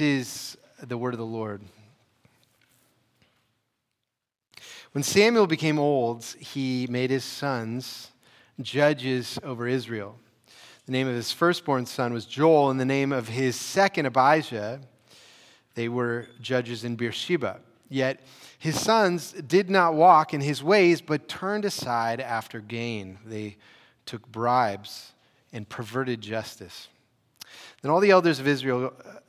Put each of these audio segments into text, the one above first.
is the word of the Lord. When Samuel became old, he made his sons judges over Israel. The name of his firstborn son was Joel, and the name of his second, Abijah. They were judges in Beersheba. Yet his sons did not walk in his ways, but turned aside after gain. They took bribes and perverted justice. Then all the elders of Israel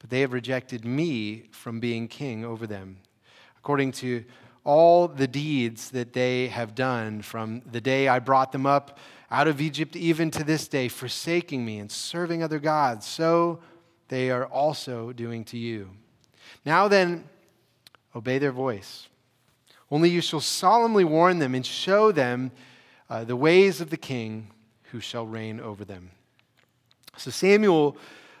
but they have rejected me from being king over them. According to all the deeds that they have done from the day I brought them up out of Egypt even to this day, forsaking me and serving other gods, so they are also doing to you. Now then, obey their voice. Only you shall solemnly warn them and show them uh, the ways of the king who shall reign over them. So Samuel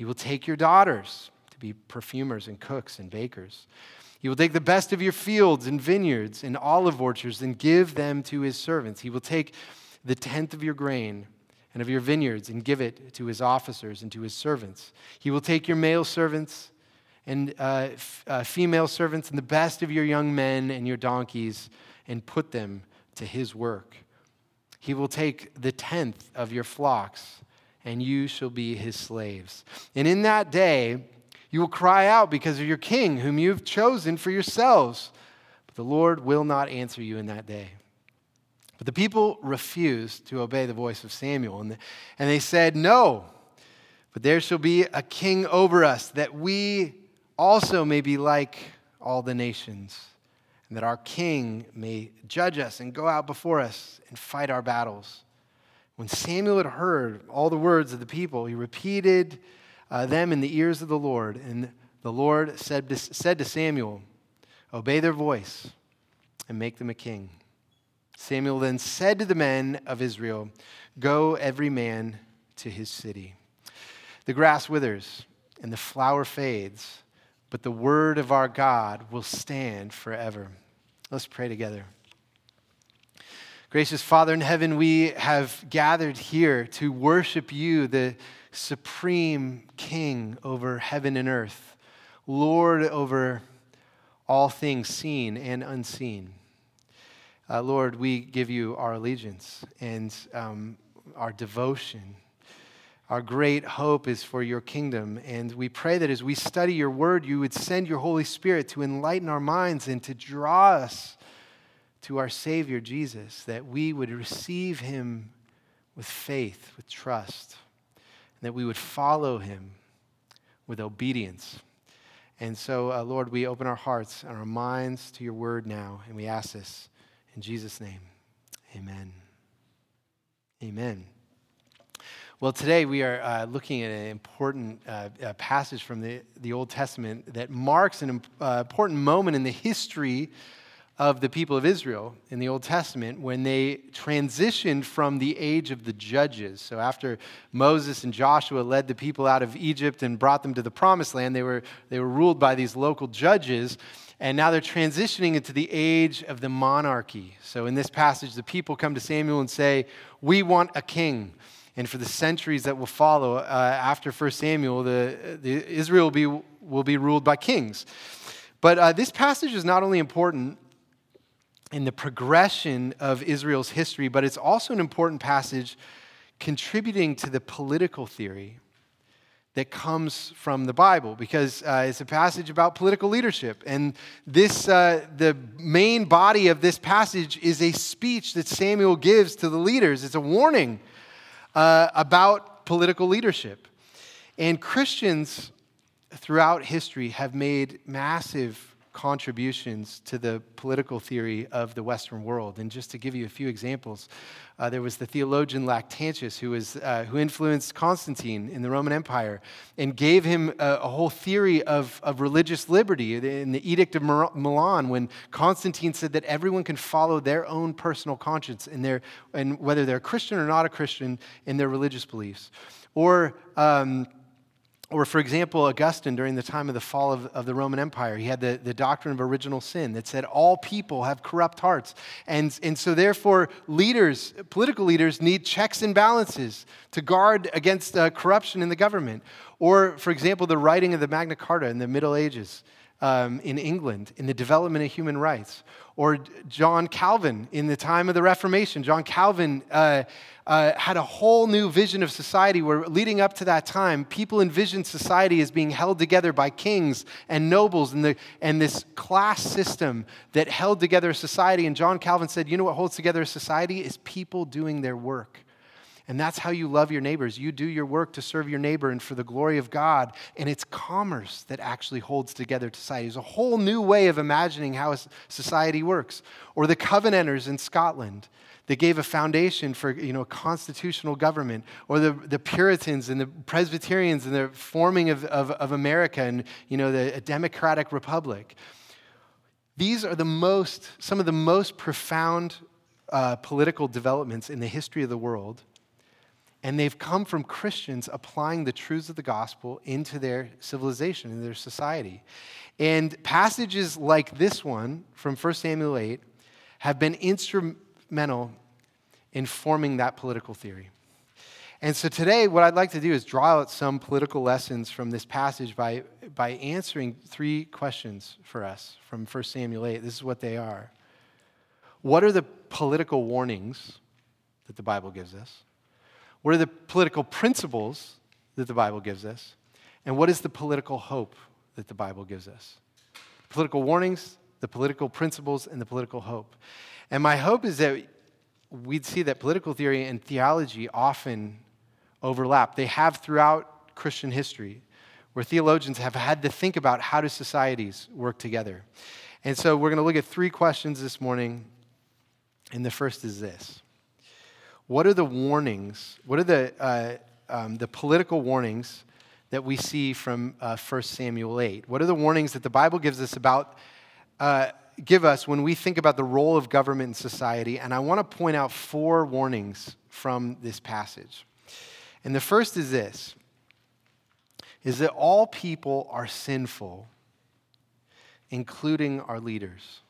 He will take your daughters to be perfumers and cooks and bakers. He will take the best of your fields and vineyards and olive orchards and give them to his servants. He will take the tenth of your grain and of your vineyards and give it to his officers and to his servants. He will take your male servants and uh, f- uh, female servants and the best of your young men and your donkeys and put them to his work. He will take the tenth of your flocks, and you shall be his slaves. And in that day, you will cry out because of your king, whom you have chosen for yourselves. But the Lord will not answer you in that day. But the people refused to obey the voice of Samuel, and, they said, No, but there shall be a king over us, that we also may be like all the nations, and that our king may judge us and go out before us and fight our battles. When Samuel had heard all the words of the people, he repeated uh, them in the ears of the Lord. And the Lord said to, said to Samuel, Obey their voice and make them a king. Samuel then said to the men of Israel, Go every man to his city. The grass withers and the flower fades, but the word of our God will stand forever. Let's pray together. Gracious Father in heaven, we have gathered here to worship you, the supreme King over heaven and earth, Lord over all things seen and unseen. Uh, Lord, we give you our allegiance and um, our devotion. Our great hope is for your kingdom. And we pray that as we study your word, you would send your Holy Spirit to enlighten our minds and to draw us to our Savior, Jesus, that we would receive him with faith, with trust, and that we would follow him with obedience. And so, uh, Lord, we open our hearts and our minds to your word now, and we ask this in Jesus' name, amen. Amen. Well, today we are uh, looking at an important uh, uh, passage from the, the Old Testament that marks an uh, important moment in the history of the people of Israel in the Old Testament when they transitioned from the age of the judges. So, after Moses and Joshua led the people out of Egypt and brought them to the promised land, they were, they were ruled by these local judges. And now they're transitioning into the age of the monarchy. So in this passage, the people come to Samuel and say, We want a king. And for the centuries that will follow uh, after 1 Samuel, the, the, Israel will be, will be ruled by kings. But uh, this passage is not only important in the progression of Israel's history, but it's also an important passage contributing to the political theory that comes from the Bible because uh, it's a passage about political leadership. And this, uh, the main body of this passage is a speech that Samuel gives to the leaders. It's a warning uh, about political leadership. And Christians throughout history have made massive contributions to the political theory of the Western world. And just to give you a few examples, uh, there was the theologian Lactantius who, was, uh, who influenced Constantine in the Roman Empire and gave him a, a, whole theory of, of religious liberty in the Edict of Milan when Constantine said that everyone can follow their own personal conscience in their, and whether they're a Christian or not a Christian in their religious beliefs. Or um, or, for example, Augustine, during the time of the fall of, of, the Roman Empire, he had the, the doctrine of original sin that said all people have corrupt hearts. And, and so, therefore, leaders, political leaders, need checks and balances to guard against uh, corruption in the government. Or, for example, the writing of the Magna Carta in the Middle Ages um, in England in the development of human rights. Or John Calvin in the time of the Reformation. John Calvin. Uh, uh, had a whole new vision of society where, leading up to that time, people envisioned society as being held together by kings and nobles and, the, and this class system that held together society. And John Calvin said, You know what holds together a society? Is people doing their work. And that's how you love your neighbors. You do your work to serve your neighbor and for the glory of God. And it's commerce that actually holds together society. It's a whole new way of imagining how society works. Or the Covenanters in Scotland that gave a foundation for you know, constitutional government, or the, the Puritans and the Presbyterians and the forming of, of, of America and you know, the democratic republic. These are the most, some of the most profound uh, political developments in the history of the world. And they've come from Christians applying the truths of the gospel into their civilization, in their society. And passages like this one from 1 Samuel 8 have been instrumental in forming that political theory. And so today, what I'd like to do is draw out some political lessons from this passage by, by answering three questions for us from 1 Samuel 8. This is what they are What are the political warnings that the Bible gives us? What are the political principles that the Bible gives us? And what is the political hope that the Bible gives us? Political warnings, the political principles, and the political hope. And my hope is that we'd see that political theory and theology often overlap. They have throughout Christian history, where theologians have had to think about how do societies work together. And so we're going to look at three questions this morning. And the first is this What are the warnings? What are the, uh, um, the political warnings that we see from uh, 1 Samuel 8? What are the warnings that the Bible gives us about uh, give us when we think about the role of government in society. And I want to point out four warnings from this passage. And the first is this is that all people are sinful, including our leaders.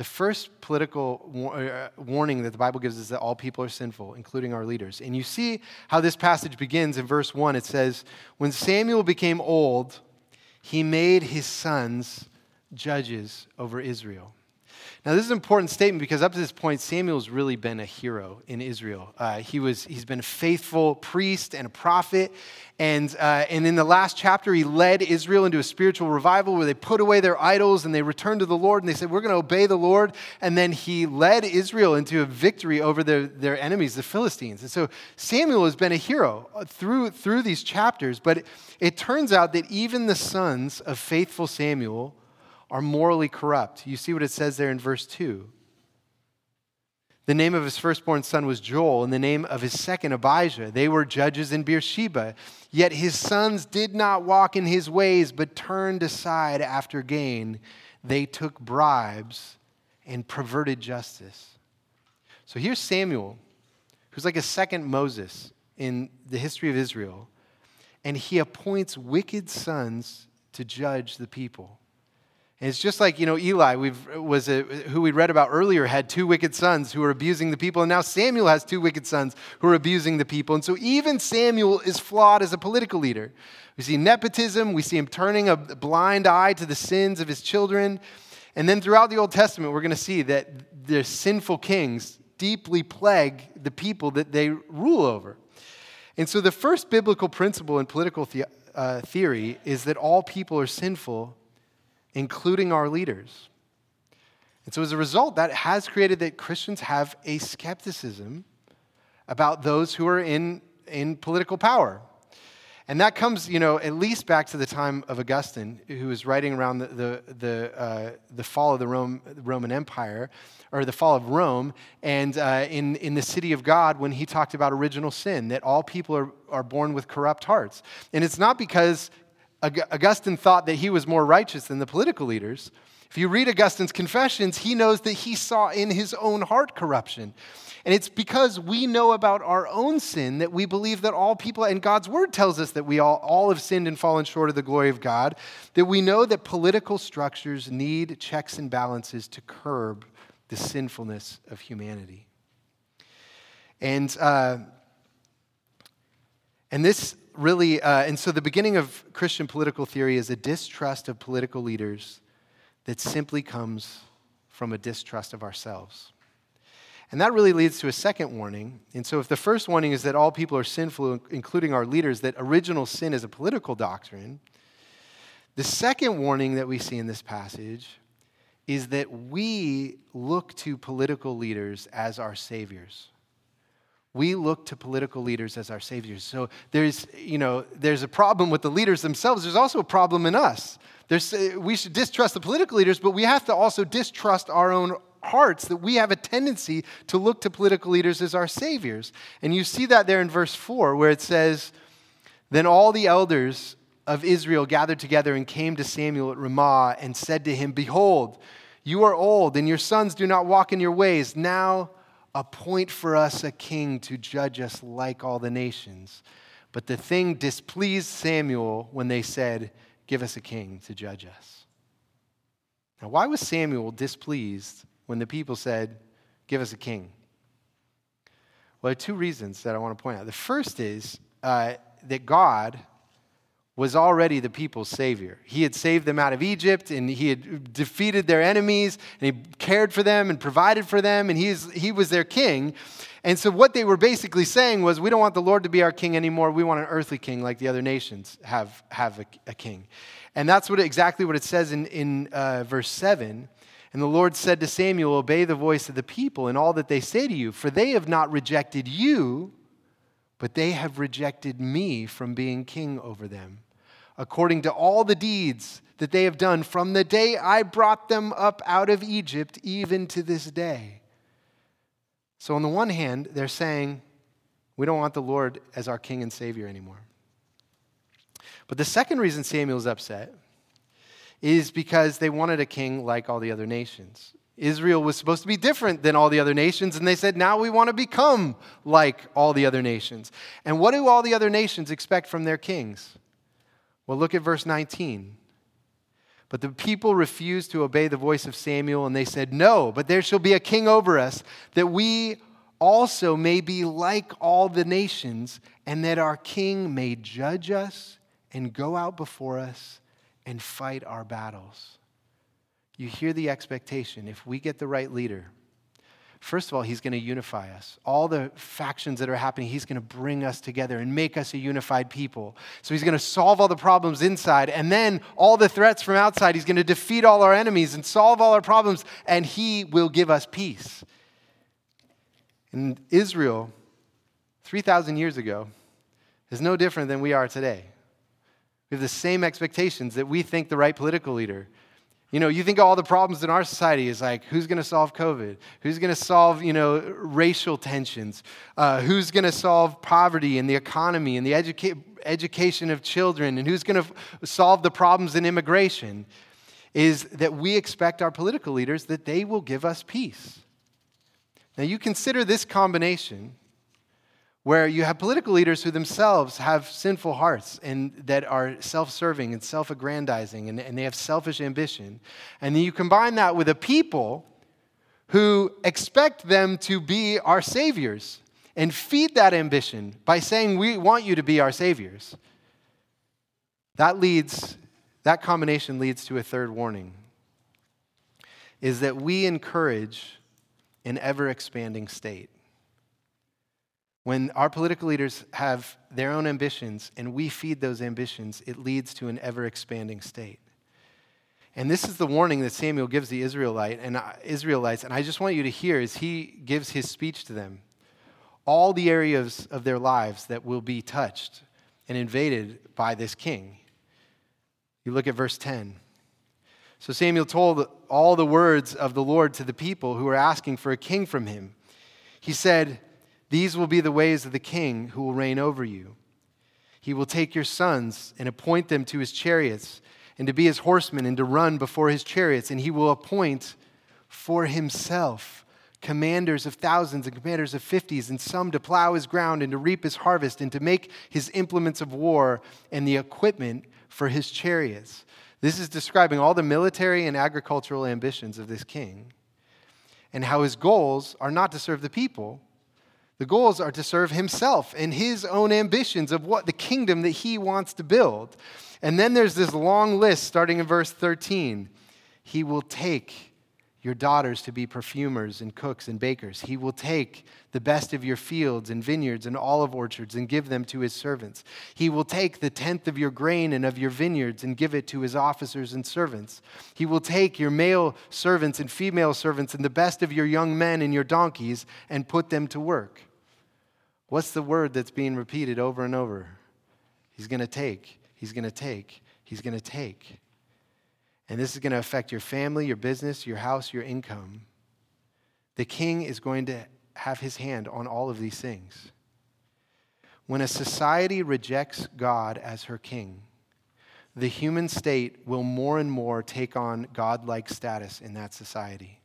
The first political uh, warning that the Bible gives is that all people are sinful, including our leaders. And you see how this passage begins in verse 1. It says, When Samuel became old, he made his sons judges over Israel. Now, this is an important statement because up to this point, Samuel's really been a hero in Israel. Uh, he was, he's been a faithful priest and a prophet. And, uh, and in the last chapter, he led Israel into a spiritual revival where they put away their idols and they returned to the Lord and they said, We're going to obey the Lord. And then he led Israel into a victory over their, their enemies, the Philistines. And so Samuel has been a hero through, through these chapters. But it, it turns out that even the sons of faithful Samuel are morally corrupt. You see what it says there in verse 2. The name of his firstborn son was Joel, and the name of his second, Abijah. They were judges in Beersheba. Yet his sons did not walk in his ways, but turned aside after gain. They took bribes and perverted justice. So here's Samuel, who's like a second Moses in the history of Israel, and he appoints wicked sons to judge the people. It's just like, you know, Eli was a, who we read about earlier had two wicked sons who were abusing the people. And now Samuel has two wicked sons who are abusing the people. And so even Samuel is flawed as a political leader. We see nepotism, we see him turning a blind eye to the sins of his children. And then throughout the Old Testament, we're going to see that the sinful kings deeply plague the people that they rule over. And so the first biblical principle in political the- uh, theory is that all people are sinful, including our leaders. And so as a result, that has created that Christians have a skepticism about those who are in, in political power. And that comes, you know, at least back to the time of Augustine, who was writing around the, the, the, uh, the fall of the Rome, Roman Empire, or the fall of Rome, and uh, in, in the city of God when he talked about original sin, that all people are, are born with corrupt hearts. And it's not because Augustine thought that he was more righteous than the political leaders. If you read Augustine's confessions, he knows that he saw in his own heart corruption. And it's because we know about our own sin that we believe that all people, and God's word tells us that we all, all have sinned and fallen short of the glory of God, that we know that political structures need checks and balances to curb the sinfulness of humanity. And, uh, and this really, uh, and so the beginning of Christian political theory is a distrust of political leaders that simply comes from a distrust of ourselves. And that really leads to a second warning. And so, if the first warning is that all people are sinful, including our leaders, that original sin is a political doctrine, the second warning that we see in this passage is that we look to political leaders as our saviors. We look to political leaders as our saviors. So there's, you know, there's a problem with the leaders themselves. There's also a problem in us. There's, uh, we should distrust the political leaders, but we have to also distrust our own hearts that we have a tendency to look to political leaders as our saviors. And you see that there in verse 4, where it says, Then all the elders of Israel gathered together and came to Samuel at Ramah and said to him, Behold, you are old, and your sons do not walk in your ways. Now appoint for us a king to judge us like all the nations. But the thing displeased Samuel when they said, Give us a king to judge us. Now, why was Samuel displeased when the people said, Give us a king? Well, there are two reasons that I want to point out. The first is uh, that God was already the people's savior. He had saved them out of Egypt and he had defeated their enemies and he cared for them and provided for them and he's, he was their king. And so, what they were basically saying was, We don't want the Lord to be our king anymore. We want an earthly king like the other nations have, have a, a king. And that's what exactly what it says in, in uh, verse 7. And the Lord said to Samuel, Obey the voice of the people and all that they say to you, for they have not rejected you, but they have rejected me from being king over them, according to all the deeds that they have done from the day I brought them up out of Egypt, even to this day. So, on the one hand, they're saying, We don't want the Lord as our king and savior anymore. But the second reason Samuel's upset is because they wanted a king like all the other nations. Israel was supposed to be different than all the other nations, and they said, now we want to become like all the other nations. And what do all the other nations expect from their kings? Well, look at verse 19. But the people refused to obey the voice of Samuel, and they said, No, but there shall be a king over us, that we also may be like all the nations, and that our king may judge us and go out before us and fight our battles. You hear the expectation. If we get the right leader, first of all, he's going to unify us. All the factions that are happening, he's going to bring us together and make us a unified people. So he's going to solve all the problems inside. And then all the threats from outside, he's going to defeat all our enemies and solve all our problems, and he will give us peace. And Israel, 3,000 years ago, is no different than we are today. We have the same expectations that we think the right political leader. You know, you think all the problems in our society is like who's going to solve COVID? Who's going to solve, you know, racial tensions? Uh, who's going to solve poverty and the economy and the educa- education of children? And who's going to f- solve the problems in immigration? Is that we expect our political leaders that they will give us peace. Now, you consider this combination where you have political leaders who themselves have sinful hearts and that are self-serving and self-aggrandizing and, and they have selfish ambition. And then you combine that with a people who expect them to be our saviors and feed that ambition by saying we want you to be our saviors. That leads that combination leads to a third warning is that we encourage an ever expanding state When our political leaders have their own ambitions and we feed those ambitions, it leads to an ever expanding state. And this is the warning that Samuel gives the Israelite and uh, Israelites, and I just want you to hear as he gives his speech to them. All the areas of their lives that will be touched and invaded by this king. You look at verse 10. So Samuel told all the words of the Lord to the people who were asking for a king from him. He said, These will be the ways of the king who will reign over you. He will take your sons and appoint them to his chariots and to be his horsemen and to run before his chariots, and he will appoint for himself commanders of thousands and commanders of fifties, and some to plow his ground and to reap his harvest and to make his implements of war and the equipment for his chariots. This is describing all the military and agricultural ambitions of this king and how his goals are not to serve the people. The goals are to serve himself and his own ambitions of what the kingdom that he wants to build. And then there's this long list starting in verse 13. He will take your daughters to be perfumers and cooks and bakers. He will take the best of your fields and vineyards and olive orchards and give them to his servants. He will take the tenth of your grain and of your vineyards and give it to his officers and servants. He will take your male servants and female servants and the best of your young men and your donkeys and put them to work. What's the word that's being repeated over and over? He's going to take, he's going to take, he's going to take. And this is going to affect your family, your business, your house, your income. The king is going to have his hand on all of these things. When a society rejects God as her king, the human state will more and more take on godlike status in that society.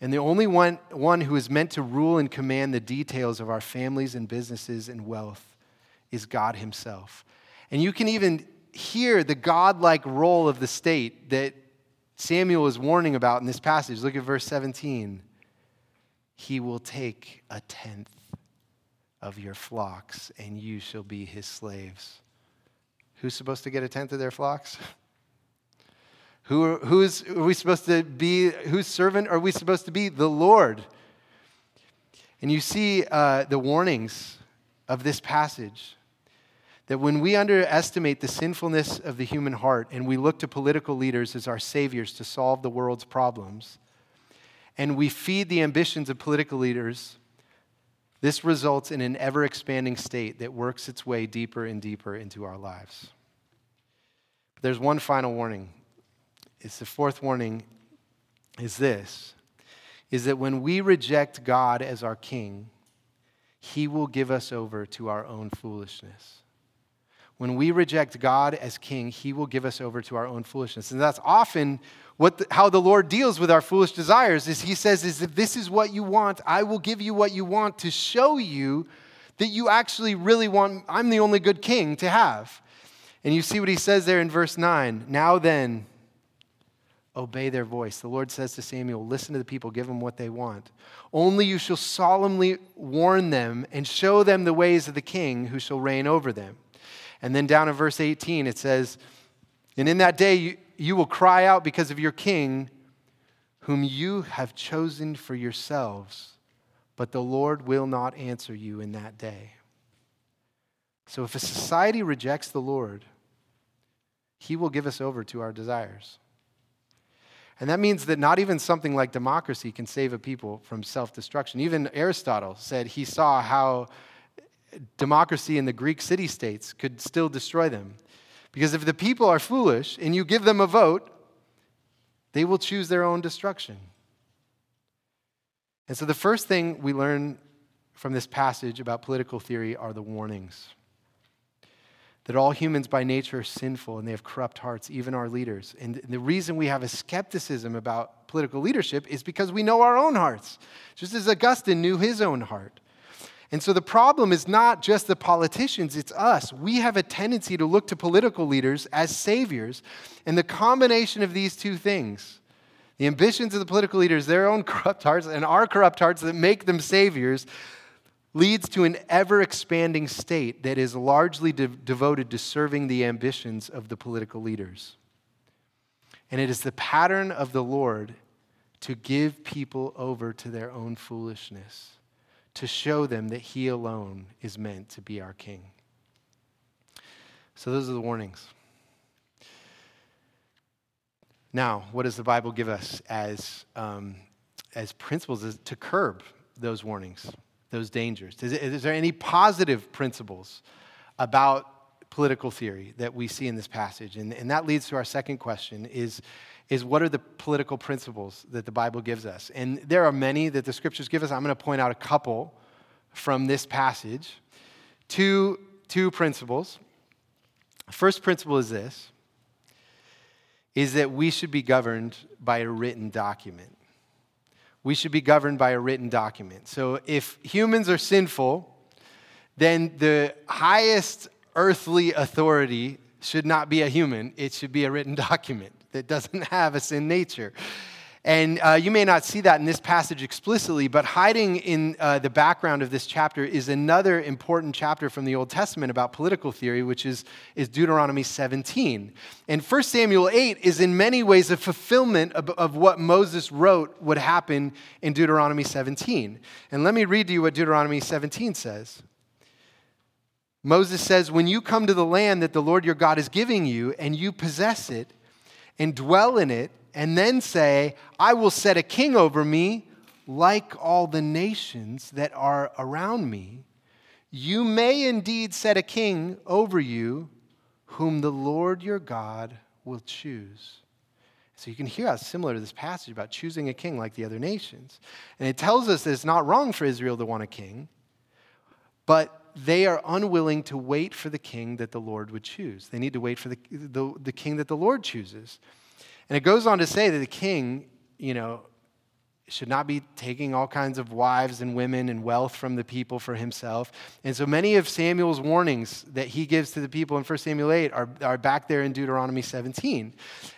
And the only one, one who is meant to rule and command the details of our families and businesses and wealth is God Himself. And you can even hear the godlike role of the state that Samuel is warning about in this passage. Look at verse 17. He will take a tenth of your flocks, and you shall be his slaves. Who's supposed to get a tenth of their flocks? Who, who's are we supposed to be? Whose servant are we supposed to be? The Lord. And you see uh, the warnings of this passage that when we underestimate the sinfulness of the human heart and we look to political leaders as our saviors to solve the world's problems, and we feed the ambitions of political leaders, this results in an ever expanding state that works its way deeper and deeper into our lives. There's one final warning. It's the fourth warning is this is that when we reject God as our king, he will give us over to our own foolishness when we reject God as king, he will give us over to our own foolishness. And that's often what the, how the Lord deals with our foolish desires is he says is if this is what you want, I will give you what you want to show you that you actually really want I'm the only good king to have. And you see what he says there in verse 9. Now then, obey their voice. The Lord says to Samuel, Listen to the people, give them what they want. Only you shall solemnly warn them and show them the ways of the king who shall reign over them. And then down in verse 18, it says, And in that day you, you will cry out because of your king, whom you have chosen for yourselves, but the Lord will not answer you in that day. So if a society rejects the Lord, he will give us over to our desires. And that means that not even something like democracy can save a people from self destruction. Even Aristotle said he saw how democracy in the Greek city states could still destroy them. Because if the people are foolish and you give them a vote, they will choose their own destruction. And so the first thing we learn from this passage about political theory are the warnings that all humans by nature are sinful and they have corrupt hearts, even our leaders. And the reason we have a skepticism about political leadership is because we know our own hearts, just as Augustine knew his own heart. And so the problem is not just the politicians, it's us. We have a tendency to look to political leaders as saviors. And the combination of these two things, the ambitions of the political leaders, their own corrupt hearts, and our corrupt hearts that make them saviors, leads to an ever expanding state that is largely de- devoted to serving the ambitions of the political leaders. And it is the pattern of the Lord to give people over to their own foolishness to show them that he alone is meant to be our king. So, those are the warnings. Now, what does the Bible give us as, um, as principles to curb those warnings, those dangers? Is, is there any positive principles about political theory that we see in this passage? And, and that leads to our second question is, is what are the political principles that the Bible gives us? And there are many that the scriptures give us. I'm going to point out a couple from this passage. Two, two principles. First principle is this is that we should be governed by a written document. We should be governed by a written document. So if humans are sinful, then the highest earthly authority should not be a human, it should be a written document that doesn't have a sin nature. And uh, you may not see that in this passage explicitly, but hiding in uh, the background of this chapter is another important chapter from the Old Testament about political theory, which is, is Deuteronomy 17. And 1 Samuel 8 is in many ways a fulfillment of, of what Moses wrote would happen in Deuteronomy 17. And let me read to you what Deuteronomy 17 says. Moses says, When you come to the land that the Lord your God is giving you, and you possess it, and dwell in it, and then say, I will set a king over me like all the nations that are around me. You may indeed set a king over you whom the Lord your God will choose. So you can hear how similar to this passage about choosing a king like the other nations. And it tells us that it's not wrong for Israel to want a king, but they are unwilling to wait for the king that the Lord would choose. They need to wait for the, the, the king that the Lord chooses. And it goes on to say that the king, you know, should not be taking all kinds of wives and women and wealth from the people for himself. And so many of Samuel's warnings that he gives to the people in 1 Samuel 8 are, are back there in Deuteronomy 17.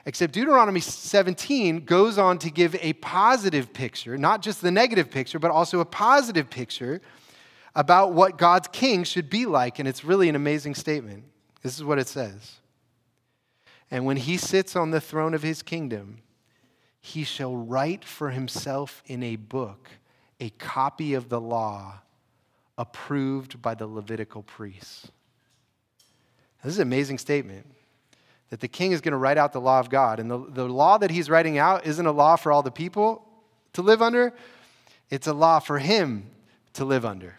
Except Deuteronomy 17 goes on to give a positive picture, not just the negative picture, but also a positive picture about what God's king should be like. And it's really an amazing statement. This is what it says. And when he sits on the throne of his kingdom, he shall write for himself in a book a copy of the law approved by the Levitical priests. This is an amazing statement that the king is going to write out the law of God. And the, the law that he's writing out isn't a law for all the people to live under, it's a law for him to live under.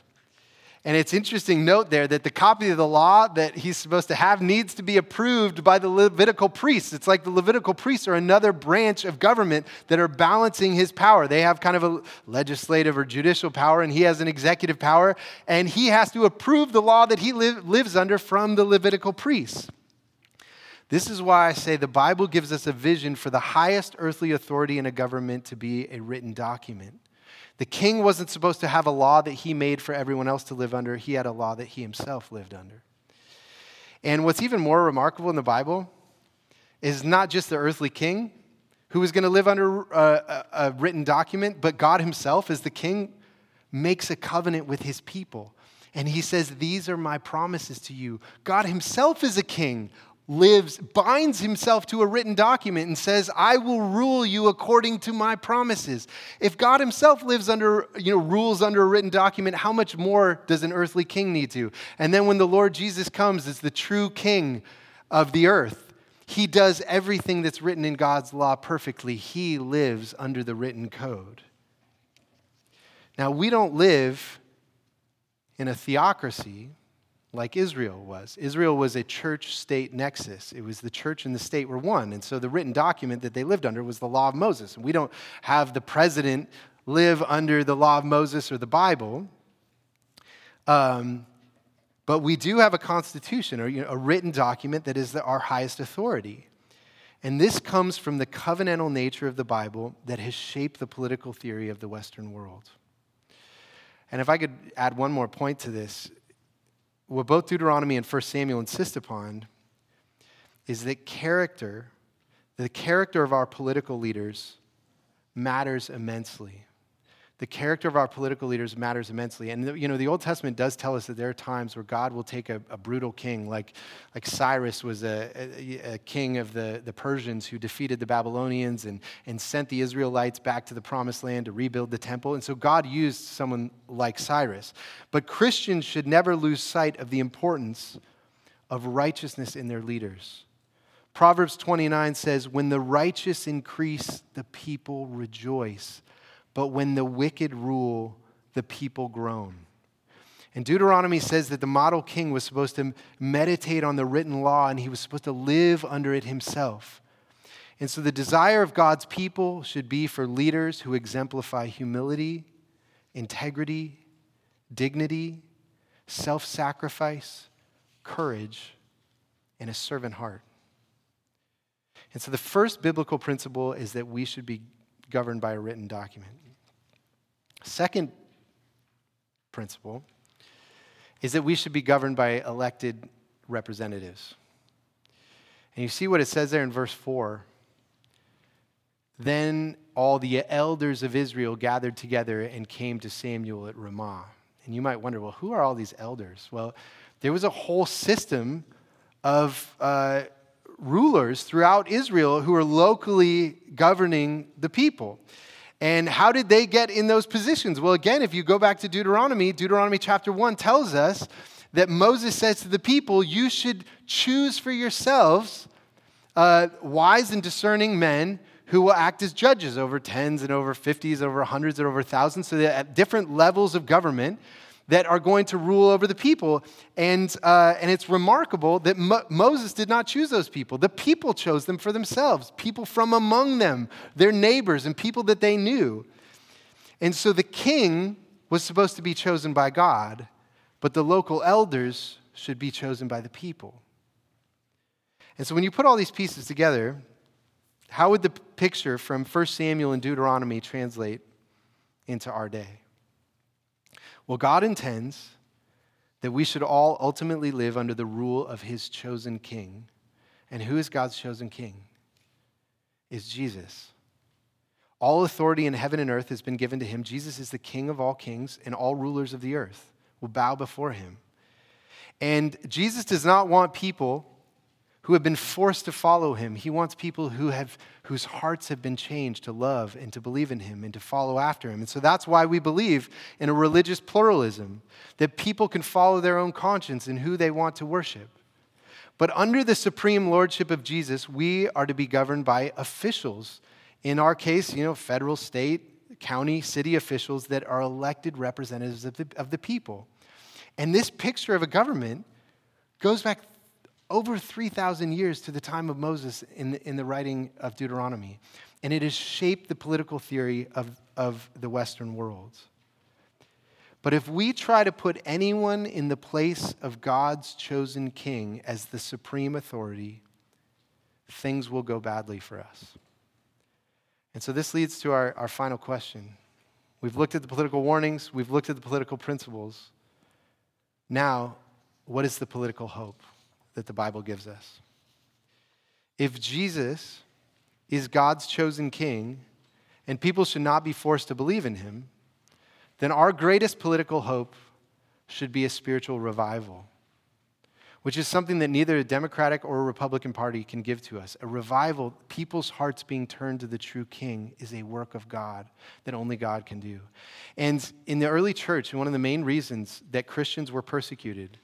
And it's interesting note there that the copy of the law that he's supposed to have needs to be approved by the Levitical priests. It's like the Levitical priests are another branch of government that are balancing his power. They have kind of a legislative or judicial power, and he has an executive power, and he has to approve the law that he li- lives under from the Levitical priests. This is why I say the Bible gives us a vision for the highest earthly authority in a government to be a written document. The king wasn't supposed to have a law that he made for everyone else to live under, he had a law that he himself lived under. And what's even more remarkable in the Bible is not just the earthly king who was going to live under uh, a, a, written document, but God himself, as the king, makes a covenant with his people. And he says, These are my promises to you. God himself is a king lives, binds himself to a written document and says, I will rule you according to my promises. If God himself lives under, you know, rules under a written document, how much more does an earthly king need to? And then when the Lord Jesus comes as the true king of the earth, he does everything that's written in God's law perfectly. He lives under the written code. Now, we don't live in a theocracy like Israel was. Israel was a church state nexus. It was the church and the state were one. And so the written document that they lived under was the law of Moses. And we don't have the president live under the law of Moses or the Bible. Um, but we do have a constitution or you know, a written document that is the, our highest authority. And this comes from the covenantal nature of the Bible that has shaped the political theory of the Western world. And if I could add one more point to this, what both Deuteronomy and 1 Samuel insist upon is that character, the character of our political leaders, matters immensely. The character of our political leaders matters immensely. And you know, the Old Testament does tell us that there are times where God will take a, a brutal king, like, like Cyrus was a, a, a, king of the, the Persians who defeated the Babylonians and, and sent the Israelites back to the promised land to rebuild the temple. And so God used someone like Cyrus. But Christians should never lose sight of the importance of righteousness in their leaders. Proverbs 29 says, When the righteous increase, the people rejoice but when the wicked rule, the people groan. And Deuteronomy says that the model king was supposed to meditate on the written law and he was supposed to live under it himself. And so the desire of God's people should be for leaders who exemplify humility, integrity, dignity, self sacrifice, courage, and a servant heart. And so the first biblical principle is that we should be governed by a written document. Second principle is that we should be governed by elected representatives. And you see what it says there in verse 4. Then all the elders of Israel gathered together and came to Samuel at Ramah. And you might wonder, well, who are all these elders? Well, there was a whole system of uh, rulers throughout Israel who were locally governing the people. And how did they get in those positions? Well, again, if you go back to Deuteronomy, Deuteronomy chapter 1 tells us that Moses says to the people, You should choose for yourselves uh, wise and discerning men who will act as judges over tens and over fifties, over hundreds and over thousands, so that at different levels of government, that are going to rule over the people. And, uh, and it's remarkable that Mo- Moses did not choose those people. The people chose them for themselves, people from among them, their neighbors, and people that they knew. And so the king was supposed to be chosen by God, but the local elders should be chosen by the people. And so when you put all these pieces together, how would the picture from 1 Samuel and Deuteronomy translate into our day? Well, God intends that we should all ultimately live under the rule of his chosen king. And who is God's chosen king? Is Jesus. All authority in heaven and earth has been given to him. Jesus is the king of all kings, and all rulers of the earth will bow before him. And Jesus does not want people who have been forced to follow him. He wants people who have, whose hearts have been changed to love and to believe in him and to follow after him. And so that's why we believe in a religious pluralism, that people can follow their own conscience in who they want to worship. But under the supreme lordship of Jesus, we are to be governed by officials. In our case, you know, federal, state, county, city officials that are elected representatives of the, of the people. And this picture of a government goes back over 3,000 years to the time of Moses in the, in the writing of Deuteronomy. And it has shaped the political theory of, of the Western world. But if we try to put anyone in the place of God's chosen king as the supreme authority, things will go badly for us. And so this leads to our, our final question. We've looked at the political warnings, we've looked at the political principles. Now, what is the political hope? That the Bible gives us. If Jesus is God's chosen king and people should not be forced to believe in him, then our greatest political hope should be a spiritual revival, which is something that neither a Democratic or a Republican Party can give to us. A revival, people's hearts being turned to the true king, is a work of God that only God can do. And in the early church, one of the main reasons that Christians were persecuted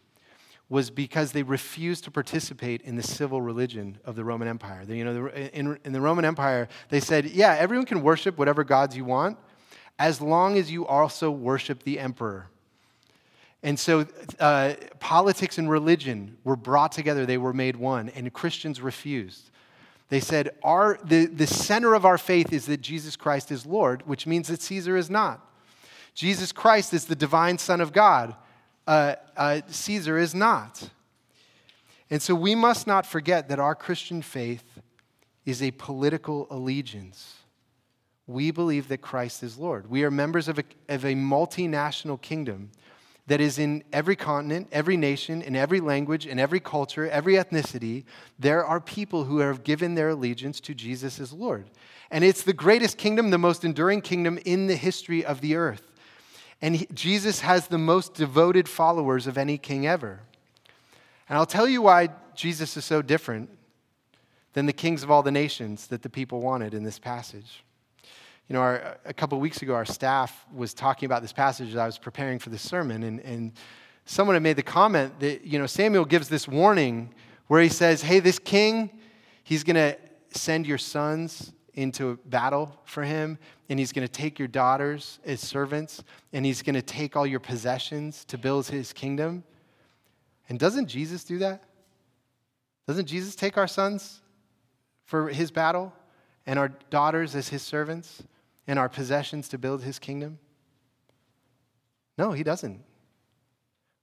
was because they refused to participate in the civil religion of the Roman Empire. You know, in, in the Roman Empire, they said, yeah, everyone can worship whatever gods you want, as long as you also worship the emperor. And so uh, politics and religion were brought together, they were made one, and Christians refused. They said, our, the, the center of our faith is that Jesus Christ is Lord, which means that Caesar is not. Jesus Christ is the divine Son of God, uh, uh, Caesar is not. And so we must not forget that our Christian faith is a political allegiance. We believe that Christ is Lord. We are members of a, of a multinational kingdom that is in every continent, every nation, in every language, in every culture, every ethnicity, there are people who have given their allegiance to Jesus as Lord. And it's the greatest kingdom, the most enduring kingdom in the history of the earth. And he, Jesus has the most devoted followers of any king ever. And I'll tell you why Jesus is so different than the kings of all the nations that the people wanted in this passage. You know, our, a couple weeks ago, our staff was talking about this passage as I was preparing for this sermon, and, and someone had made the comment that, you know, Samuel gives this warning where he says, hey, this king, he's going to send your sons into battle for him, and he's going to take your daughters as servants, and he's going to take all your possessions to build his kingdom. And doesn't Jesus do that? Doesn't Jesus take our sons for his battle and our daughters as his servants? and our possessions to build his kingdom? No, he doesn't.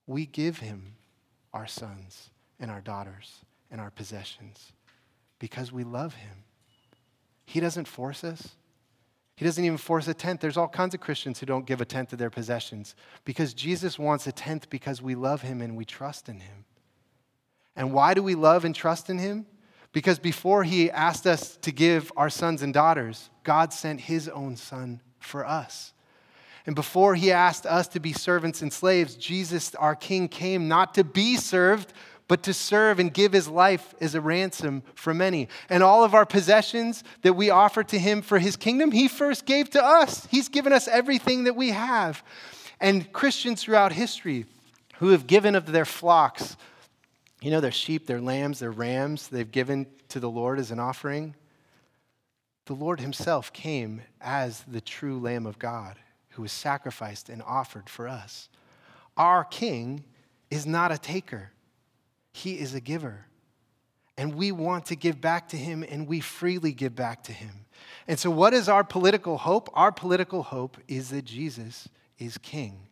We give him our sons and our daughters and our possessions because we love him. He doesn't force us. He doesn't even force a tenth. There's all kinds of Christians who don't give a tenth of their possessions because Jesus wants a tenth because we love him and we trust in him. And why do we love and trust in him? Because before he asked us to give our sons and daughters, God sent his own son for us. And before he asked us to be servants and slaves, Jesus, our King, came not to be served, but to serve and give his life as a ransom for many. And all of our possessions that we offer to him for his kingdom, he first gave to us. He's given us everything that we have. And Christians throughout history who have given of their flocks, you know, their sheep, their lambs, their rams, they've given to the Lord as an offering. The Lord Himself came as the true Lamb of God who was sacrificed and offered for us. Our King is not a taker, He is a giver. And we want to give back to Him, and we freely give back to Him. And so, what is our political hope? Our political hope is that Jesus is King.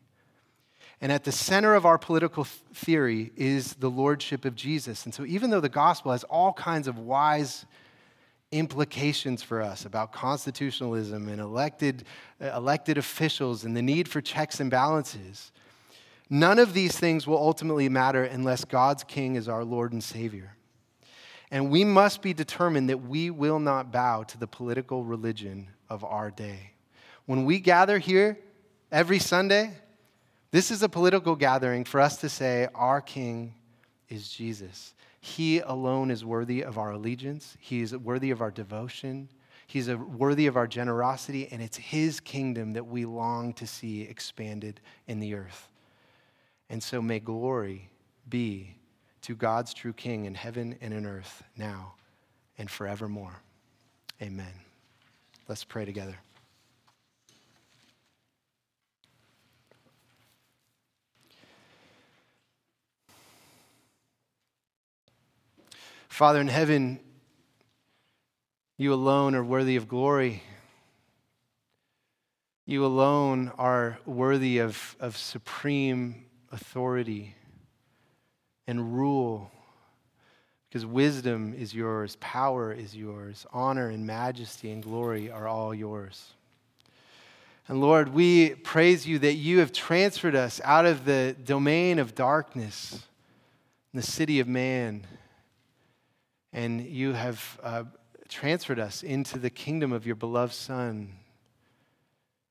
And at the center of our political theory is the lordship of Jesus. And so, even though the gospel has all kinds of wise implications for us about constitutionalism and elected, uh, elected officials and the need for checks and balances, none of these things will ultimately matter unless God's king is our Lord and Savior. And we must be determined that we will not bow to the political religion of our day. When we gather here every Sunday, this is a political gathering for us to say, Our King is Jesus. He alone is worthy of our allegiance, He is worthy of our devotion. He's worthy of our generosity, and it's His kingdom that we long to see expanded in the earth. And so may glory be to God's true King in heaven and in earth now and forevermore. Amen. Let's pray together. Father in heaven, you alone are worthy of glory. You alone are worthy of, of supreme authority and rule because wisdom is yours, power is yours, honor and majesty and glory are all yours. And Lord, we praise you that you have transferred us out of the domain of darkness, the city of man and you have uh, transferred us into the kingdom of your beloved Son,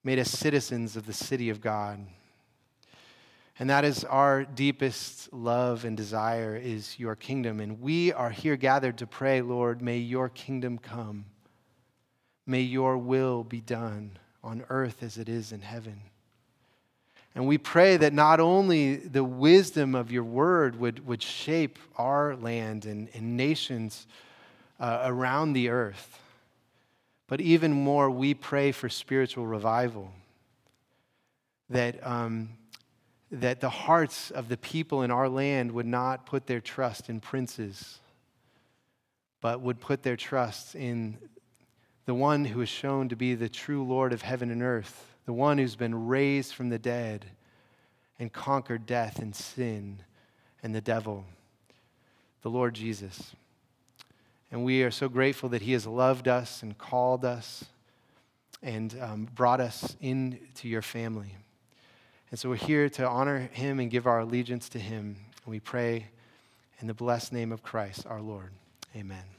made us citizens of the city of God. And that is our deepest love and desire is your kingdom. And we are here gathered to pray, Lord, may your kingdom come. May your will be done on earth as it is in heaven. And we pray that not only the wisdom of your word would, would shape our land and, and nations uh, around the earth, but even more, we pray for spiritual revival. That, um, that the hearts of the people in our land would not put their trust in princes, but would put their trust in the one who is shown to be the true Lord of heaven and earth the one who's been raised from the dead and conquered death and sin and the devil, the Lord Jesus. And we are so grateful that He has loved us and called us and um, brought us into your family. And so we're here to honor him and give our allegiance to him. We pray in the blessed name of Christ our Lord. Amen.